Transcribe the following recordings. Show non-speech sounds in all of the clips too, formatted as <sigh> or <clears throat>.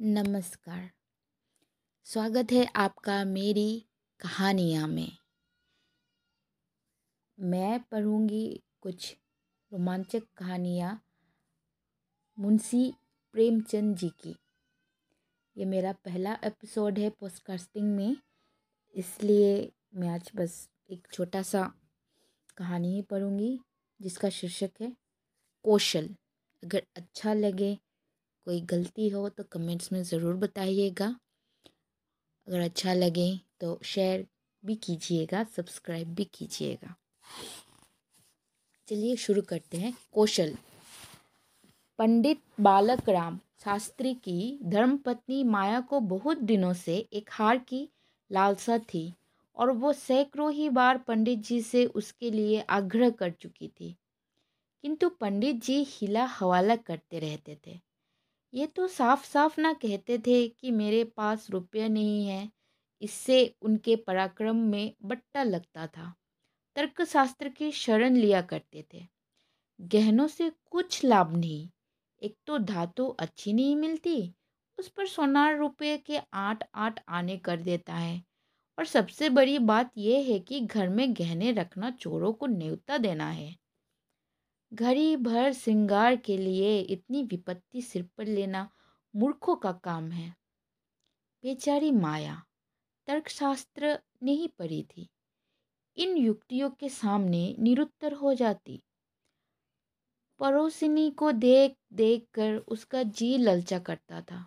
नमस्कार। स्वागत है आपका मेरी कहानियाँ में। मैं पढ़ूँगी कुछ रोमांचक कहानियाँ मुंशी प्रेमचंद जी की। ये मेरा पहला एपिसोड है पोस्टकास्टिंग में, इसलिए मैं आज बस एक छोटा सा कहानी ही पढ़ूँगी, जिसका शीर्षक है, कौशल। अगर अच्छा लगे कोई गलती हो तो कमेंट्स में ज़रूर बताइएगा। अगर अच्छा लगे तो शेयर भी कीजिएगा, सब्सक्राइब भी कीजिएगा। चलिए शुरू करते हैं। कौशल। पंडित बालक राम शास्त्री की धर्मपत्नी माया को बहुत दिनों से एक हार की लालसा थी और वो सैकड़ों ही बार पंडित जी से उसके लिए आग्रह कर चुकी थी। किंतु पंडित जी हिला हवाला करते रहते थे। ये तो साफ़ साफ़ ना कहते थे कि मेरे पास रुपये नहीं है। इससे उनके पराक्रम में बट्टा लगता था। तर्कशास्त्र की शरण लिया करते थे। गहनों से कुछ लाभ नहीं। एक तो धातु अच्छी नहीं मिलती, उस पर सोनार रुपये के आठ आठ आने कर देता है। और सबसे बड़ी बात यह है कि घर में गहने रखना चोरों को न्योता देना है। घड़ी भर श्रृंगार के लिए इतनी विपत्ति सिर पर लेना मूर्खों का काम है। बेचारी माया, तर्कशास्त्र नहीं पढ़ी थी। इन युक्तियों के सामने निरुत्तर हो जाती। पड़ोसिनी को देख देख कर उसका जी ललचा करता था।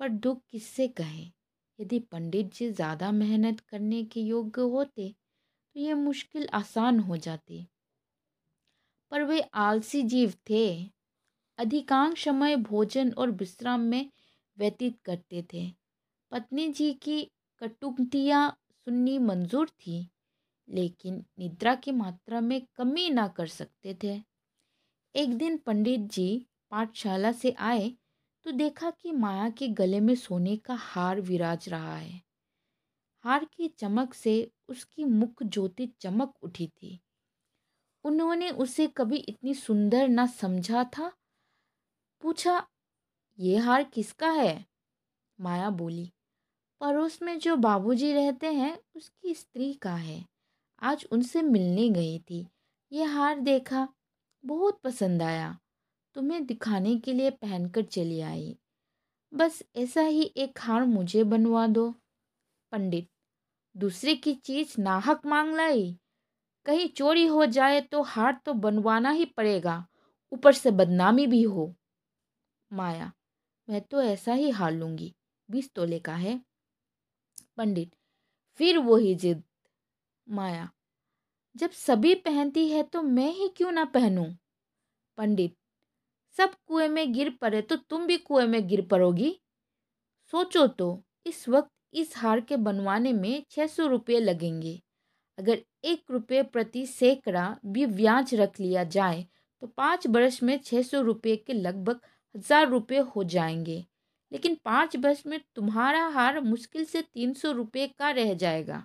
पर दुख किससे कहे? यदि पंडित जी ज़्यादा मेहनत करने के योग्य होते तो ये मुश्किल आसान हो जाती। पर वे आलसी जीव थे। अधिकांश समय भोजन और विश्राम में व्यतीत करते थे। पत्नी जी की कटुक्तियाँ सुननी मंजूर थी, लेकिन निद्रा की मात्रा में कमी ना कर सकते थे। एक दिन पंडित जी पाठशाला से आए तो देखा कि माया के गले में सोने का हार विराज रहा है। हार की चमक से उसकी मुख ज्योति चमक उठी थी। उन्होंने उसे कभी इतनी सुंदर ना समझा था। पूछा, ये हार किसका है? माया बोली, पड़ोस में जो बाबूजी रहते हैं, उसकी स्त्री का है। आज उनसे मिलने गई थी। ये हार देखा, बहुत पसंद आया। तुम्हें दिखाने के लिए पहनकर चली आई। बस ऐसा ही एक हार मुझे बनवा दो। पंडित, दूसरे की चीज़ नाहक मांग लाई? कहीं चोरी हो जाए तो हार तो बनवाना ही पड़ेगा। ऊपर से बदनामी भी हो। माया, मैं तो ऐसा ही हार लूँगी। बीस तोले का है। पंडित, फिर वही जिद। माया, जब सभी पहनती है तो मैं ही क्यों ना पहनूं? पंडित, सब कुएँ में गिर पड़े तो तुम भी कुएँ में गिर पड़ोगी। सोचो तो इस वक्त इस हार के बनवाने में छः सौ रुपये लगेंगे। अगर एक रुपये प्रति सैकड़ा भी ब्याज रख लिया जाए तो पाँच वर्ष में छः सौ रुपये के लगभग हज़ार रुपये हो जाएँगे। लेकिन पाँच वर्ष में तुम्हारा हार मुश्किल से तीन सौ रुपये का रह जाएगा।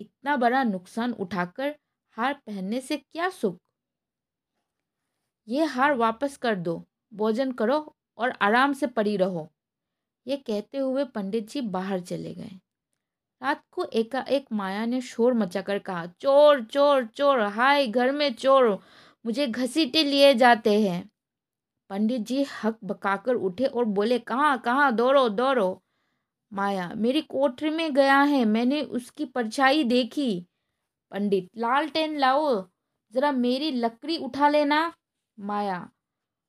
इतना बड़ा नुकसान उठाकर हार पहनने से क्या सुख? ये हार वापस कर दो, भोजन करो और आराम से पड़ी रहो। ये कहते हुए पंडित जी बाहर चले गए। रात को एकाएक माया ने शोर मचाकर कहा, चोर चोर चोर, हाय, घर में चोर, मुझे घसीटे लिए जाते हैं। पंडित जी हक बकाकर उठे और बोले, कहाँ कहाँ, दौड़ो दौड़ो। माया, मेरी कोठरी में गया है, मैंने उसकी परछाई देखी। पंडित लालटेन लाओ, जरा मेरी लकड़ी उठा लेना। माया,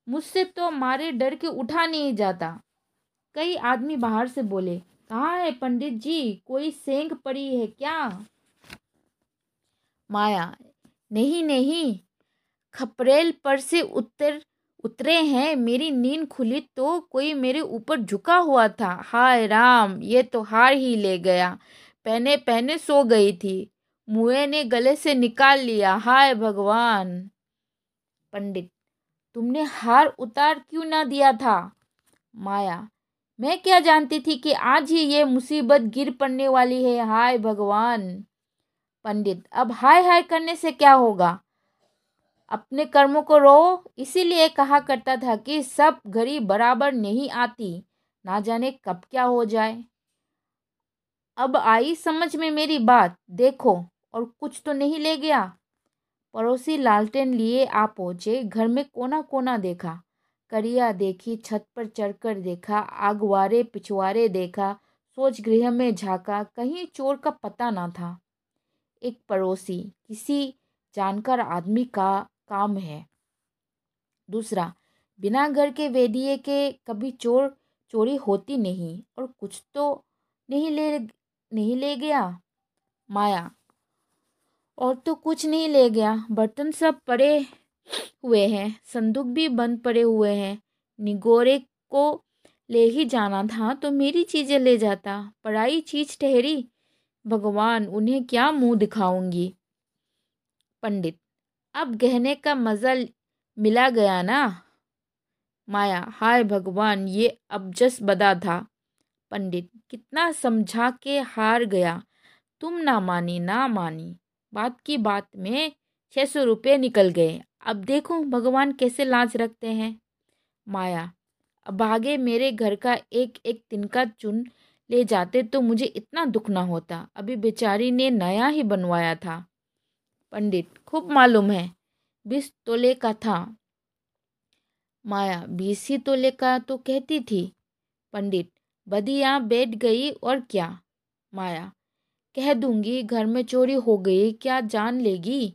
मुझसे तो मारे डर के उठा नहीं जाता। कई आदमी बाहर से बोले कहाँ है पंडित जी, कोई सेंग पड़ी है क्या? माया, नहीं नहीं, खपरेल पर से उतर, उतरे हैं, मेरी नींद खुली तो कोई मेरे ऊपर झुका हुआ था। हाय राम, ये तो हार ही ले गया। पहने पहने सो गई थी। मुए ने गले से निकाल लिया। हाय भगवान। पंडित, तुमने हार उतार क्यों ना दिया था? माया मैं क्या जानती थी कि आज ही ये मुसीबत गिर पड़ने वाली है? हाय भगवान। पंडित, अब हाय हाय करने से क्या होगा? अपने कर्मों को रो। इसीलिए कहा करता था कि सब घड़ी बराबर नहीं आती। ना जाने कब क्या हो जाए। अब आई समझ में मेरी बात। देखो, और कुछ तो नहीं ले गया। पड़ोसी लालटेन लिए आ पहुँचे। घर में कोना कोना देखा। करिया देखी, छत पर चढ़कर देखा, आगवारे पिछवारे देखा, सोच गृह में झांका, कहीं चोर का पता ना था। एक पड़ोसी, किसी जानकार आदमी का काम है। दूसरा, बिना घर के वेदिए के कभी चोर, चोरी होती नहीं और कुछ तो नहीं ले नहीं ले गया। माया, और तो कुछ नहीं ले गया। बर्तन सब पड़े हुए हैं। संदूक भी बंद पड़े हुए हैं। निगोरे को ले ही जाना था तो मेरी चीज़ें ले जाता। पढ़ाई चीज़ ठहरी। भगवान, उन्हें क्या मुँह दिखाऊँगी? पंडित, अब गहने का मज़ा मिला गया ना? माया, हाय भगवान, ये अब जस बदा था। पंडित, कितना समझा के हार गया। तुम ना मानी ना मानी। बात की बात में छः सौ रुपये निकल गए। अब देखो भगवान कैसे लाज रखते हैं। माया आगे मेरे घर का एक एक तिनका चुन ले जाते तो मुझे इतना दुख ना होता। अभी बेचारी ने नया ही बनवाया था। पंडित, खूब मालूम है, बीस तोले का था। माया, बीस ही तोले का तो कहती थी। पंडित बदिया बैठ गई और क्या? माया, कह दूँगी घर में चोरी हो गई, क्या जान लेगी?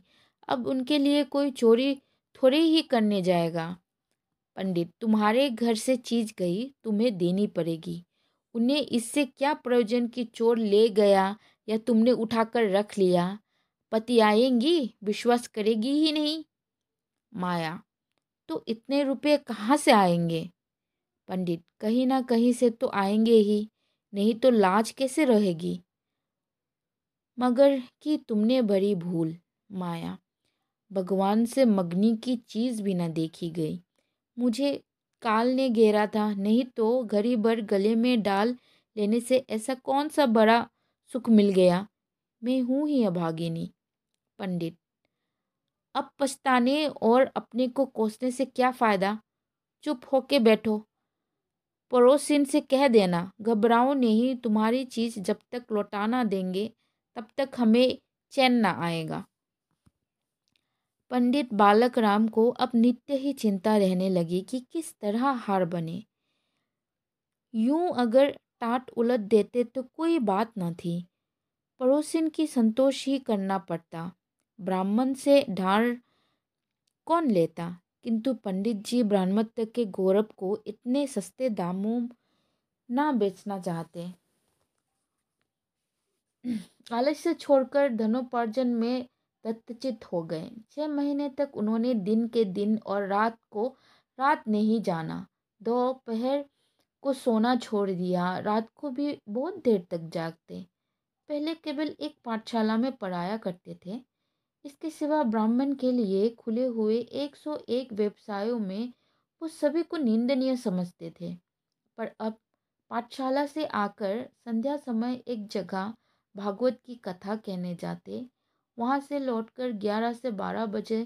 अब उनके लिए कोई चोरी थोड़े ही करने जाएगा। पंडित, तुम्हारे घर से चीज़ गई, तुम्हें देनी पड़ेगी। उन्हें इससे क्या प्रयोजन कि चोर ले गया या तुमने उठाकर रख लिया? पति आएँगी, विश्वास करेगी ही नहीं। माया तो इतने रुपए कहाँ से आएँगे? पंडित, कहीं ना कहीं से तो आएँगे ही, नहीं तो लाज कैसे रहेगी? मगर कि तुमने बड़ी भूल, माया भगवान से मगनी की चीज़ भी न देखी गई। मुझे काल ने घेरा था, नहीं तो घड़ी भर गले में डाल लेने से ऐसा कौन सा बड़ा सुख मिल गया? मैं हूँ ही अभागिनी। पंडित, अब पछताने और अपने को कोसने से क्या फ़ायदा? चुप होके बैठो। पड़ोसिन से कह देना, घबराओ नहीं, तुम्हारी चीज़ जब तक लौटाना देंगे, तब तक हमें चैन ना आएगा। पंडित बालक राम को अब नित्य ही चिंता रहने लगी कि किस तरह हार बने। यूँ अगर टाट उलट देते तो कोई बात न थी। पड़ोसिन की संतोष ही करना पड़ता। ब्राह्मण से ढार कौन लेता? किंतु पंडित जी ब्राह्मणत्व के गौरव को इतने सस्ते दामों ना बेचना चाहते। <clears throat> आलस्य छोड़कर धनोपार्जन में तत्चित हो गए। छह महीने तक उन्होंने दिन के दिन और रात को रात नहीं जाना। दोपहर को सोना छोड़ दिया। रात को भी बहुत देर तक जागते। पहले केवल एक पाठशाला में पढ़ाया करते थे। इसके सिवा ब्राह्मण के लिए खुले हुए 101 व्यवसायों में वो सभी को निंदनीय समझते थे। पर अब पाठशाला से आकर संध्या समय एक जगह भागवत की कथा कहने जाते वहाँ से लौटकर ग्यारह से बारह बजे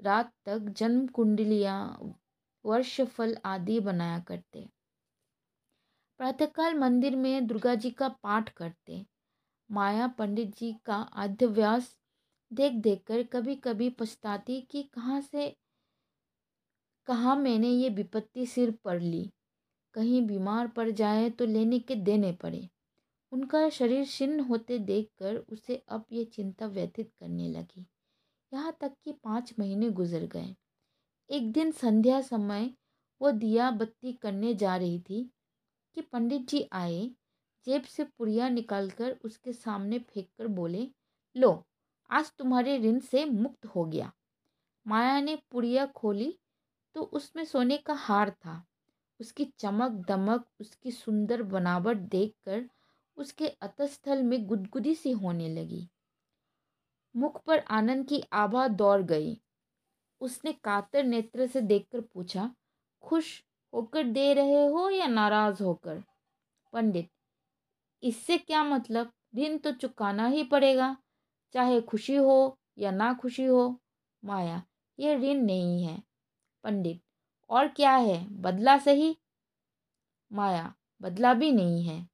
रात तक जन्म कुंडलियाँ वर्षफल आदि बनाया करते। प्रातःकाल मंदिर में दुर्गा जी का पाठ करते। माया पंडित जी का आद्यव्यास देख देख कर कभी कभी पछताती कि कहाँ से, कहाँ मैंने ये विपत्ति सिर पर ली। कहीं बीमार पड़ जाए तो लेने के देने पड़े। उनका शरीर छिन्न होते देखकर उसे अब ये चिंता व्यथित करने लगी। यहाँ तक कि पाँच महीने गुजर गए। एक दिन संध्या समय वो दिया बत्ती करने जा रही थी कि पंडित जी आए, जेब से पुड़िया निकालकर उसके सामने फेंक कर बोले, लो, आज तुम्हारे ऋण से मुक्त हो गया। माया ने पुड़िया खोली तो उसमें सोने का हार था। उसकी चमक दमक, उसकी सुंदर बनावट देखकर उसके अतस्थल में गुदगुदी सी होने लगी। मुख पर आनंद की आभा दौड़ गई। उसने कातर नेत्र से देखकर पूछा, खुश होकर दे रहे हो या नाराज़ होकर? पंडित, इससे क्या मतलब? ऋण तो चुकाना ही पड़ेगा, चाहे खुशी हो या ना खुशी हो। माया ये ऋण नहीं है। पंडित, और क्या है? बदला सही? माया, बदला भी नहीं है।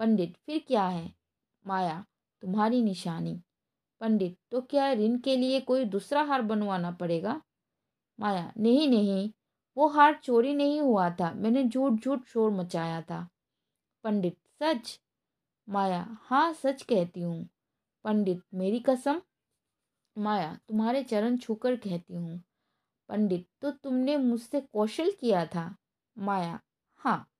पंडित, फिर क्या है? माया, तुम्हारी निशानी। पंडित तो क्या ऋण के लिए कोई दूसरा हार बनवाना पड़ेगा? माया, नहीं नहीं, वो हार चोरी नहीं हुआ था, मैंने झूठ झूठ शोर मचाया था। पंडित, सच? माया हाँ सच कहती हूँ। पंडित, मेरी कसम? माया, तुम्हारे चरण छूकर कहती हूँ। पंडित तो तुमने मुझसे कौशल किया था? माया हाँ।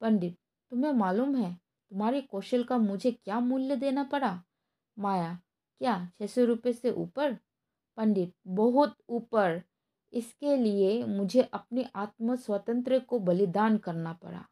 पंडित, तुम्हें मालूम है तुम्हारे कौशल का मुझे क्या मूल्य देना पड़ा? माया, क्या छः सौ रुपये से ऊपर? पंडित, बहुत ऊपर। इसके लिए मुझे अपने आत्म स्वतंत्र को बलिदान करना पड़ा।